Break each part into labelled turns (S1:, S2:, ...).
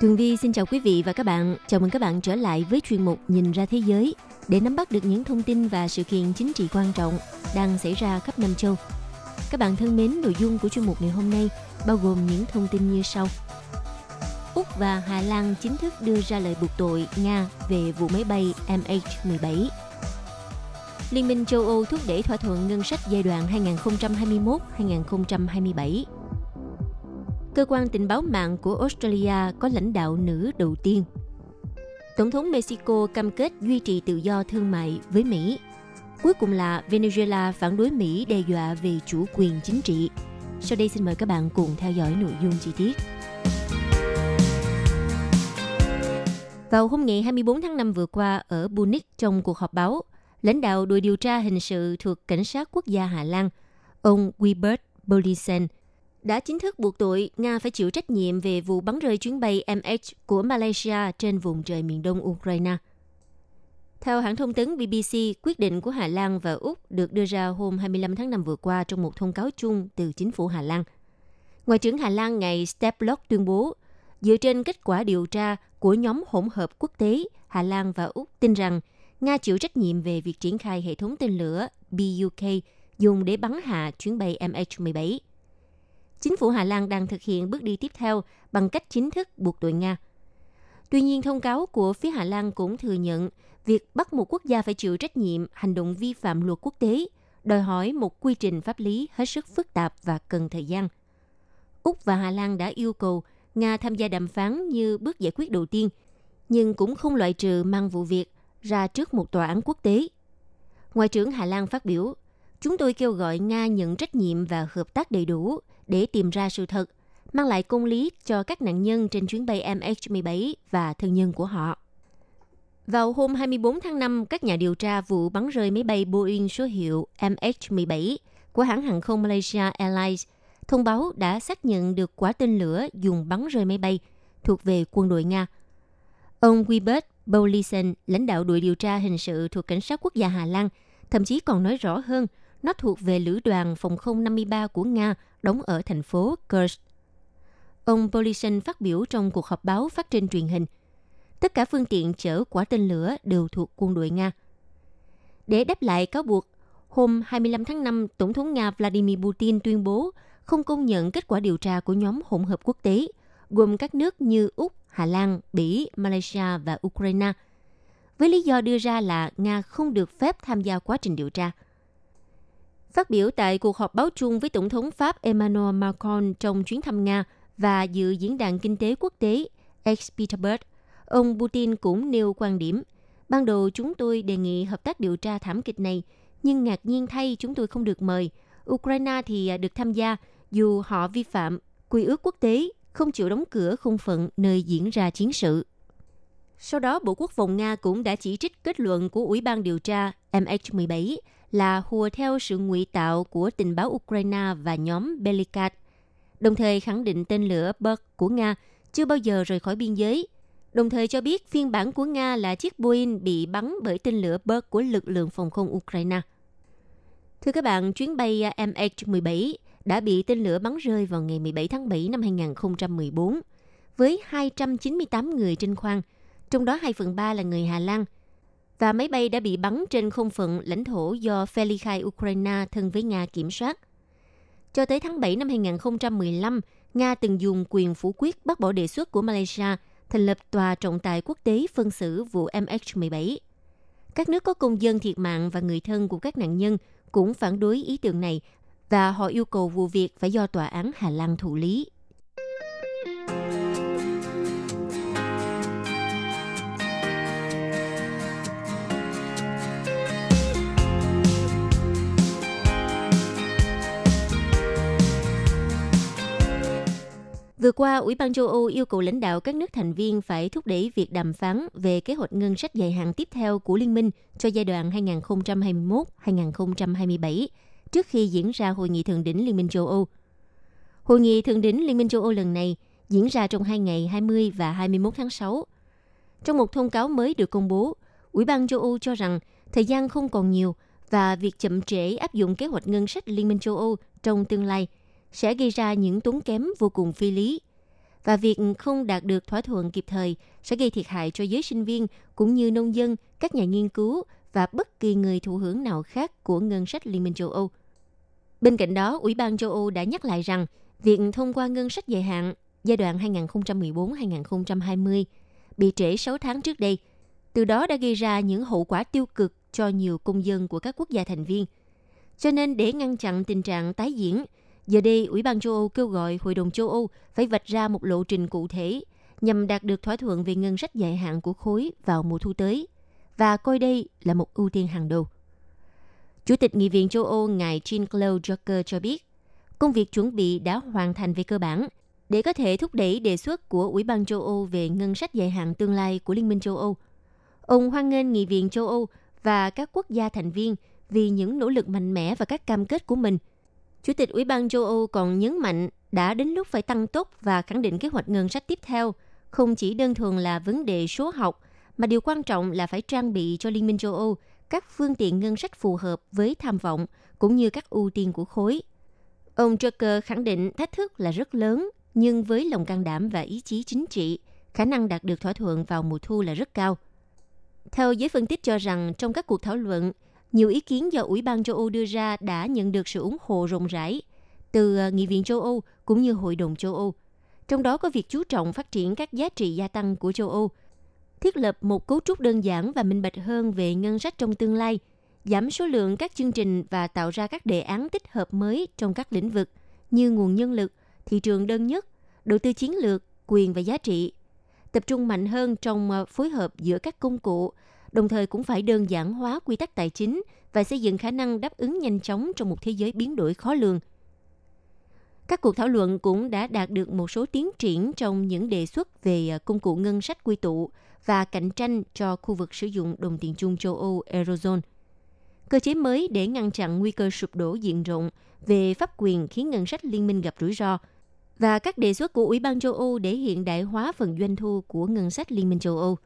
S1: Thường Vi xin chào quý vị và các bạn. Chào mừng các bạn trở lại với chuyên mục Nhìn ra thế giới để nắm bắt được những thông tin và sự kiện chính trị quan trọng đang xảy ra khắp năm châu. Các bạn thân mến, nội dung của chuyên mục ngày hôm nay bao gồm những thông tin như sau. Úc và Hà Lan chính thức đưa ra lời buộc tội Nga về vụ máy bay MH17. Liên minh châu Âu thúc đẩy thỏa thuận ngân sách giai đoạn 2021-2027 cơ quan tình báo mạng của Australia có lãnh đạo nữ đầu tiên. Tổng thống Mexico cam kết duy trì tự do thương mại với Mỹ. Cuối cùng là Venezuela phản đối Mỹ đe dọa về chủ quyền chính trị. Sau đây xin mời các bạn cùng theo dõi nội dung chi tiết. Vào hôm ngày 24 tháng 5 vừa qua ở Munich trong cuộc họp báo, lãnh đạo đội điều tra hình sự thuộc Cảnh sát Quốc gia Hà Lan, ông Wilbert Bolisen – đã chính thức buộc tội Nga phải chịu trách nhiệm về vụ bắn rơi chuyến bay MH của Malaysia trên vùng trời miền đông Ukraine. Theo hãng thông tấn BBC, quyết định của Hà Lan và Úc được đưa ra hôm 25 tháng 5 vừa qua trong một thông cáo chung từ chính phủ Hà Lan. Ngoại trưởng Hà Lan ngày Steplock tuyên bố, dựa trên kết quả điều tra của nhóm hỗn hợp quốc tế, Hà Lan và Úc tin rằng Nga chịu trách nhiệm về việc triển khai hệ thống tên lửa BUK dùng để bắn hạ chuyến bay MH17 chính phủ Hà Lan đang thực hiện bước đi tiếp theo bằng cách chính thức buộc tội Nga. Tuy nhiên, thông cáo của phía Hà Lan cũng thừa nhận việc bắt một quốc gia phải chịu trách nhiệm hành động vi phạm luật quốc tế đòi hỏi một quy trình pháp lý hết sức phức tạp và cần thời gian. Úc và Hà Lan đã yêu cầu Nga tham gia đàm phán như bước giải quyết đầu tiên, nhưng cũng không loại trừ mang vụ việc ra trước một tòa án quốc tế. Ngoại trưởng Hà Lan phát biểu, chúng tôi kêu gọi Nga nhận trách nhiệm và hợp tác đầy đủ để tìm ra sự thật, mang lại công lý cho các nạn nhân trên chuyến bay MH17 và thân nhân của họ. Vào hôm 24 tháng 5, các nhà điều tra vụ bắn rơi máy bay Boeing số hiệu MH17 của hãng hàng không Malaysia Airlines thông báo đã xác nhận được quả tên lửa dùng bắn rơi máy bay thuộc về quân đội Nga. Ông Wibert Bolison, lãnh đạo đội điều tra hình sự thuộc Cảnh sát Quốc gia Hà Lan, thậm chí còn nói rõ hơn – nó thuộc về lữ đoàn phòng không 53 của Nga đóng ở thành phố Kursk. Ông Bolysin phát biểu trong cuộc họp báo phát trên truyền hình. Tất cả phương tiện chở quả tên lửa đều thuộc quân đội Nga. Để đáp lại cáo buộc, hôm 25 tháng 5, Tổng thống Nga Vladimir Putin tuyên bố không công nhận kết quả điều tra của nhóm hỗn hợp quốc tế, gồm các nước như Úc, Hà Lan, Bỉ, Malaysia và Ukraine, với lý do đưa ra là Nga không được phép tham gia quá trình điều tra – Phát biểu tại cuộc họp báo chung với Tổng thống Pháp Emmanuel Macron trong chuyến thăm Nga và dự diễn đàn kinh tế quốc tế ex Petersburg, ông Putin cũng nêu quan điểm. Ban đầu chúng tôi đề nghị hợp tác điều tra thảm kịch này, nhưng ngạc nhiên thay chúng tôi không được mời. Ukraine thì được tham gia dù họ vi phạm quy ước quốc tế, không chịu đóng cửa không phận nơi diễn ra chiến sự. Sau đó, Bộ Quốc phòng Nga cũng đã chỉ trích kết luận của Ủy ban điều tra MH17 là hùa theo sự ngụy tạo của tình báo Ukraine và nhóm Belikat, đồng thời khẳng định tên lửa Berk của Nga chưa bao giờ rời khỏi biên giới, đồng thời cho biết phiên bản của Nga là chiếc Boeing bị bắn bởi tên lửa Berk của lực lượng phòng không Ukraine. Thưa các bạn, chuyến bay MH17 đã bị tên lửa bắn rơi vào ngày 17 tháng 7 năm 2014 với 298 người trên khoang, trong đó 2 phần 3 là người Hà Lan – và máy bay đã bị bắn trên không phận lãnh thổ do phe ly khai Ukraine thân với Nga kiểm soát. Cho tới tháng 7 năm 2015, Nga từng dùng quyền phủ quyết bác bỏ đề xuất của Malaysia thành lập tòa trọng tài quốc tế phân xử vụ MH17. Các nước có công dân thiệt mạng và người thân của các nạn nhân cũng phản đối ý tưởng này và họ yêu cầu vụ việc phải do tòa án Hà Lan thụ lý. Vừa qua, Ủy ban châu Âu yêu cầu lãnh đạo các nước thành viên phải thúc đẩy việc đàm phán về kế hoạch ngân sách dài hạn tiếp theo của Liên minh cho giai đoạn 2021-2027 trước khi diễn ra Hội nghị Thượng đỉnh Liên minh châu Âu. Hội nghị Thượng đỉnh Liên minh châu Âu lần này diễn ra trong hai ngày 20 và 21 tháng 6. Trong một thông cáo mới được công bố, Ủy ban châu Âu cho rằng thời gian không còn nhiều và việc chậm trễ áp dụng kế hoạch ngân sách Liên minh châu Âu trong tương lai sẽ gây ra những tốn kém vô cùng phi lý. Và việc không đạt được thỏa thuận kịp thời sẽ gây thiệt hại cho giới sinh viên cũng như nông dân, các nhà nghiên cứu và bất kỳ người thụ hưởng nào khác của ngân sách Liên minh châu Âu. Bên cạnh đó, Ủy ban châu Âu đã nhắc lại rằng việc thông qua ngân sách dài hạn giai đoạn 2014-2020 bị trễ 6 tháng trước đây, từ đó đã gây ra những hậu quả tiêu cực cho nhiều công dân của các quốc gia thành viên. Cho nên để ngăn chặn tình trạng tái diễn, giờ đây Ủy ban châu Âu kêu gọi Hội đồng châu Âu phải vạch ra một lộ trình cụ thể nhằm đạt được thỏa thuận về ngân sách dài hạn của khối vào mùa thu tới và coi đây là một ưu tiên hàng đầu. Chủ tịch Nghị viện châu Âu ngài Jean-Claude Juncker cho biết, công việc chuẩn bị đã hoàn thành về cơ bản để có thể thúc đẩy đề xuất của Ủy ban châu Âu về ngân sách dài hạn tương lai của Liên minh châu Âu. Ông hoan nghênh Nghị viện châu Âu và các quốc gia thành viên vì những nỗ lực mạnh mẽ và các cam kết của mình. Chủ tịch Ủy ban châu Âu còn nhấn mạnh đã đến lúc phải tăng tốc và khẳng định kế hoạch ngân sách tiếp theo, không chỉ đơn thuần là vấn đề số học, mà điều quan trọng là phải trang bị cho Liên minh châu Âu các phương tiện ngân sách phù hợp với tham vọng cũng như các ưu tiên của khối. Ông Juncker khẳng định thách thức là rất lớn, nhưng với lòng can đảm và ý chí chính trị, khả năng đạt được thỏa thuận vào mùa thu là rất cao. Theo giới phân tích cho rằng trong các cuộc thảo luận, nhiều ý kiến do Ủy ban châu Âu đưa ra đã nhận được sự ủng hộ rộng rãi từ ờ, Nghị viện châu Âu cũng như Hội đồng châu Âu. Trong đó có việc chú trọng phát triển các giá trị gia tăng của châu Âu, thiết lập một cấu trúc đơn giản và minh bạch hơn về ngân sách trong tương lai, giảm số lượng các chương trình và tạo ra các đề án tích hợp mới trong các lĩnh vực như nguồn nhân lực, thị trường đơn nhất, đầu tư chiến lược, quyền và giá trị. Tập trung mạnh hơn trong ờ, phối hợp giữa các công cụ, đồng thời cũng phải đơn giản hóa quy tắc tài chính và xây dựng khả năng đáp ứng nhanh chóng trong một thế giới biến đổi khó lường. Các cuộc thảo luận cũng đã đạt được một số tiến triển trong những đề xuất về à, công cụ ngân sách quy tụ và cạnh tranh cho khu vực sử dụng đồng tiền chung châu Âu, Eurozone. Cơ chế mới để ngăn chặn nguy cơ sụp đổ diện rộng về pháp quyền khiến ngân sách liên minh gặp rủi ro và các đề xuất của Ủy ban châu Âu để hiện đại hóa phần doanh thu của ngân sách Liên minh châu Âu.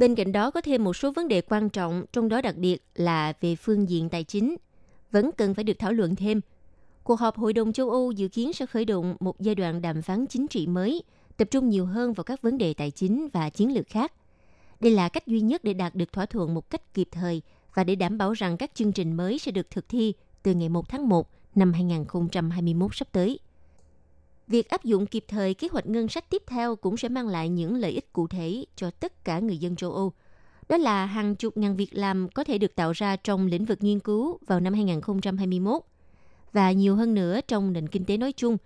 S1: Bên cạnh đó có thêm một số vấn đề quan trọng, trong đó đặc biệt là về phương diện tài chính, vẫn cần phải được thảo luận thêm. Cuộc họp Hội đồng châu Âu dự kiến sẽ khởi động một giai đoạn đàm phán chính trị mới, tập trung nhiều hơn vào các vấn đề tài chính và chiến lược khác. Đây là cách duy nhất để đạt được thỏa thuận một cách kịp thời và để đảm bảo rằng các chương trình mới sẽ được thực thi từ ngày 1 tháng 1 năm 2021 sắp tới. Việc áp dụng kịp thời kế hoạch ngân sách tiếp theo cũng sẽ mang lại những lợi ích cụ thể cho tất cả người dân châu Âu. Đó là hàng chục ngàn việc làm có thể được tạo ra trong lĩnh vực nghiên cứu vào năm 2021 và nhiều hơn nữa trong nền kinh tế nói chung.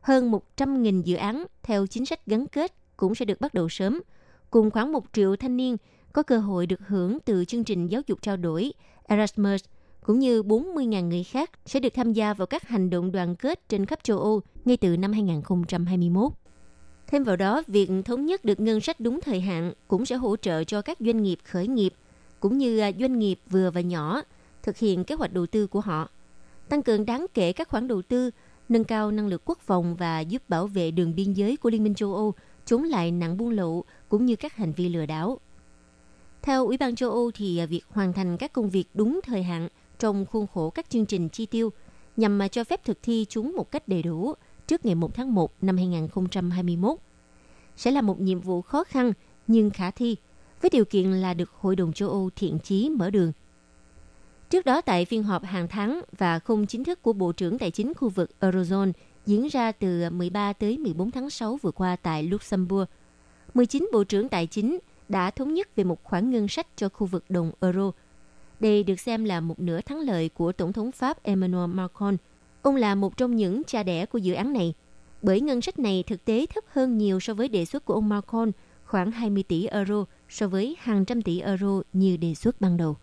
S1: Hơn 100.000 dự án theo chính sách gắn kết cũng sẽ được bắt đầu sớm, cùng khoảng 1 triệu thanh niên có cơ hội được hưởng từ chương trình giáo dục trao đổi Erasmus – cũng như 40.000 người khác sẽ được tham gia vào các hành động đoàn kết trên khắp châu Âu ngay từ năm 2021. Thêm vào đó, việc thống nhất được ngân sách đúng thời hạn cũng sẽ hỗ trợ cho các doanh nghiệp khởi nghiệp cũng như à, doanh nghiệp vừa và nhỏ thực hiện kế hoạch đầu tư của họ, tăng cường đáng kể các khoản đầu tư, nâng cao năng lực quốc phòng và giúp bảo vệ đường biên giới của Liên minh châu Âu chống lại nạn buôn lậu cũng như các hành vi lừa đảo. Theo Ủy ban châu Âu thì à, việc hoàn thành các công việc đúng thời hạn trong khuôn khổ các chương trình chi tiêu nhằm mà cho phép thực thi chúng một cách đầy đủ trước ngày 1 tháng 1 năm 2021. Sẽ là một nhiệm vụ khó khăn nhưng khả thi, với điều kiện là được Hội đồng châu Âu thiện chí mở đường. Trước đó tại phiên họp hàng tháng và không chính thức của Bộ trưởng Tài chính khu vực Eurozone diễn ra từ 13 tới 14 tháng 6 vừa qua tại Luxembourg, 19 Bộ trưởng Tài chính đã thống nhất về một khoản ngân sách cho khu vực đồng euro – đây được xem là một nửa thắng lợi của Tổng thống Pháp Emmanuel Macron. Ông là một trong những cha đẻ của dự án này, bởi ngân sách này thực tế thấp hơn nhiều so với đề xuất của ông Macron, khoảng 20 tỷ euro so với hàng trăm tỷ euro như đề xuất ban đầu.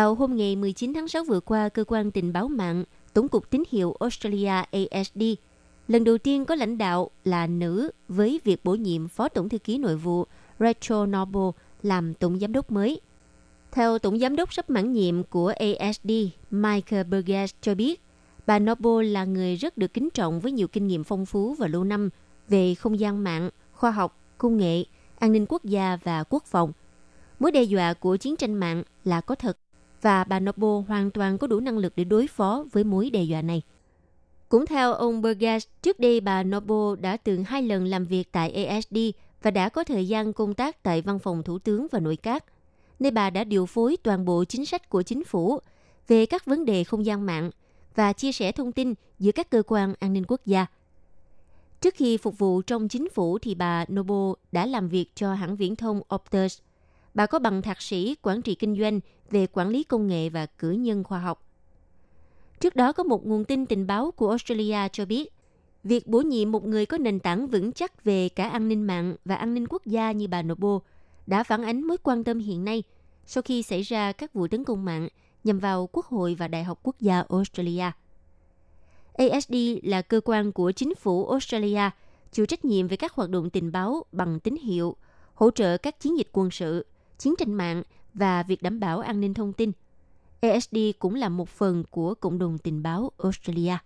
S1: Vào hôm ngày 19 tháng 6 vừa qua, cơ quan tình báo mạng Tổng cục tín hiệu Australia ASD lần đầu tiên có lãnh đạo là nữ với việc bổ nhiệm Phó Tổng thư ký nội vụ Rachel Noble làm Tổng giám đốc mới. Theo Tổng giám đốc sắp mãn nhiệm của ASD, Michael Burgess cho biết, bà Noble là người rất được kính trọng với nhiều kinh nghiệm phong phú và lâu năm về không gian mạng, khoa học, công nghệ, an ninh quốc gia và quốc phòng. Mối đe dọa của chiến tranh mạng là có thật và bà Nobo hoàn toàn có đủ năng lực để đối phó với mối đe dọa này. Cũng theo ông Burgess, trước đây bà Nobo đã từng hai lần làm việc tại ASD và đã có thời gian công tác tại văn phòng thủ tướng và nội các, nơi bà đã điều phối toàn bộ chính sách của chính phủ về các vấn đề không gian mạng và chia sẻ thông tin giữa các cơ quan an ninh quốc gia. Trước khi phục vụ trong chính phủ thì bà Nobo đã làm việc cho hãng viễn thông Optus. Bà có bằng thạc sĩ quản trị kinh doanh về quản lý công nghệ và cử nhân khoa học. Trước đó có một nguồn tin tình báo của Australia cho biết, việc bổ nhiệm một người có nền tảng vững chắc về cả an ninh mạng và an ninh quốc gia như bà Nobo đã phản ánh mối quan tâm hiện nay sau khi xảy ra các vụ tấn công mạng nhằm vào Quốc hội và Đại học Quốc gia Australia. ASD là cơ quan của chính phủ Australia chịu trách nhiệm về các hoạt động tình báo bằng tín hiệu, hỗ trợ các chiến dịch quân sự, chiến tranh mạng và việc đảm bảo an ninh thông tin. ASD cũng là một phần của cộng đồng tình báo Australia.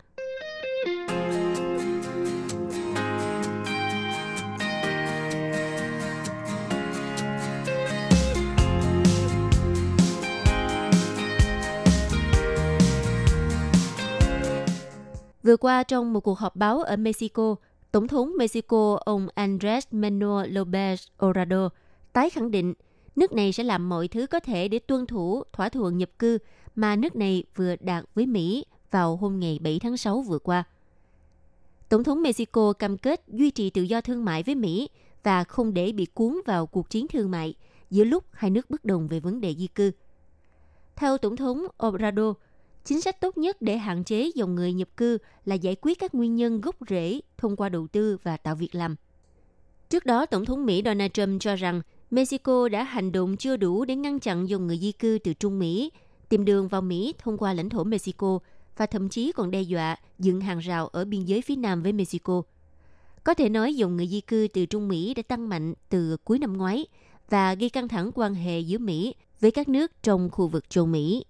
S1: Vừa qua trong một cuộc họp báo ở Mexico, Tổng thống Mexico ông Andrés Manuel López Obrador tái khẳng định nước này sẽ làm mọi thứ có thể để tuân thủ thỏa thuận nhập cư mà nước này vừa đạt với Mỹ vào hôm ngày 7 tháng 6 vừa qua. Tổng thống Mexico cam kết duy trì tự do thương mại với Mỹ và không để bị cuốn vào cuộc chiến thương mại giữa lúc hai nước bất đồng về vấn đề di cư. Theo Tổng thống Obrador, chính sách tốt nhất để hạn chế dòng người nhập cư là giải quyết các nguyên nhân gốc rễ thông qua đầu tư và tạo việc làm. Trước đó, Tổng thống Mỹ Donald Trump cho rằng Mexico đã hành động chưa đủ để ngăn chặn dòng người di cư từ Trung Mỹ, tìm đường vào Mỹ thông qua lãnh thổ Mexico và thậm chí còn đe dọa dựng hàng rào ở biên giới phía nam với Mexico. Có thể nói dòng người di cư từ Trung Mỹ đã tăng mạnh từ cuối năm ngoái và gây căng thẳng quan hệ giữa Mỹ với các nước trong khu vực châu Mỹ.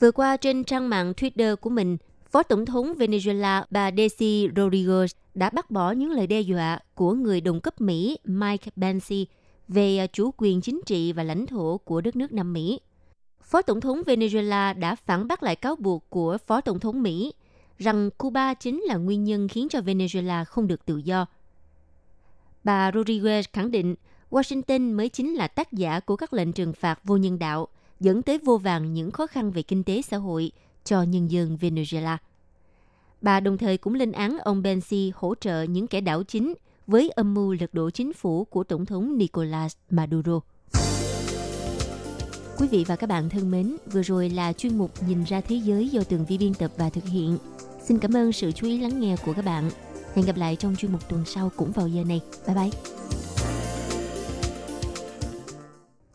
S1: Vừa qua trên trang mạng Twitter của mình, Phó Tổng thống Venezuela bà Desi Rodriguez đã bác bỏ những lời đe dọa của người đồng cấp Mỹ Mike Pence về à, chủ quyền chính trị và lãnh thổ của đất nước Nam Mỹ. Phó Tổng thống Venezuela đã phản bác lại cáo buộc của Phó Tổng thống Mỹ rằng Cuba chính là nguyên nhân khiến cho Venezuela không được tự do. Bà Rodriguez khẳng định Washington mới chính là tác giả của các lệnh trừng phạt vô nhân đạo – dẫn tới vô vàng những khó khăn về kinh tế xã hội cho nhân dân Venezuela. Bà đồng thời cũng lên án ông Bensi hỗ trợ những kẻ đảo chính với âm mưu lật đổ chính phủ của Tổng thống Nicolas Maduro. Quý vị và các bạn thân mến, vừa rồi là chuyên mục Nhìn ra thế giới do tường vi biên tập và thực hiện. Xin cảm ơn sự chú ý lắng nghe của các bạn. Hẹn gặp lại trong chuyên mục tuần sau cũng vào giờ này. Bye bye!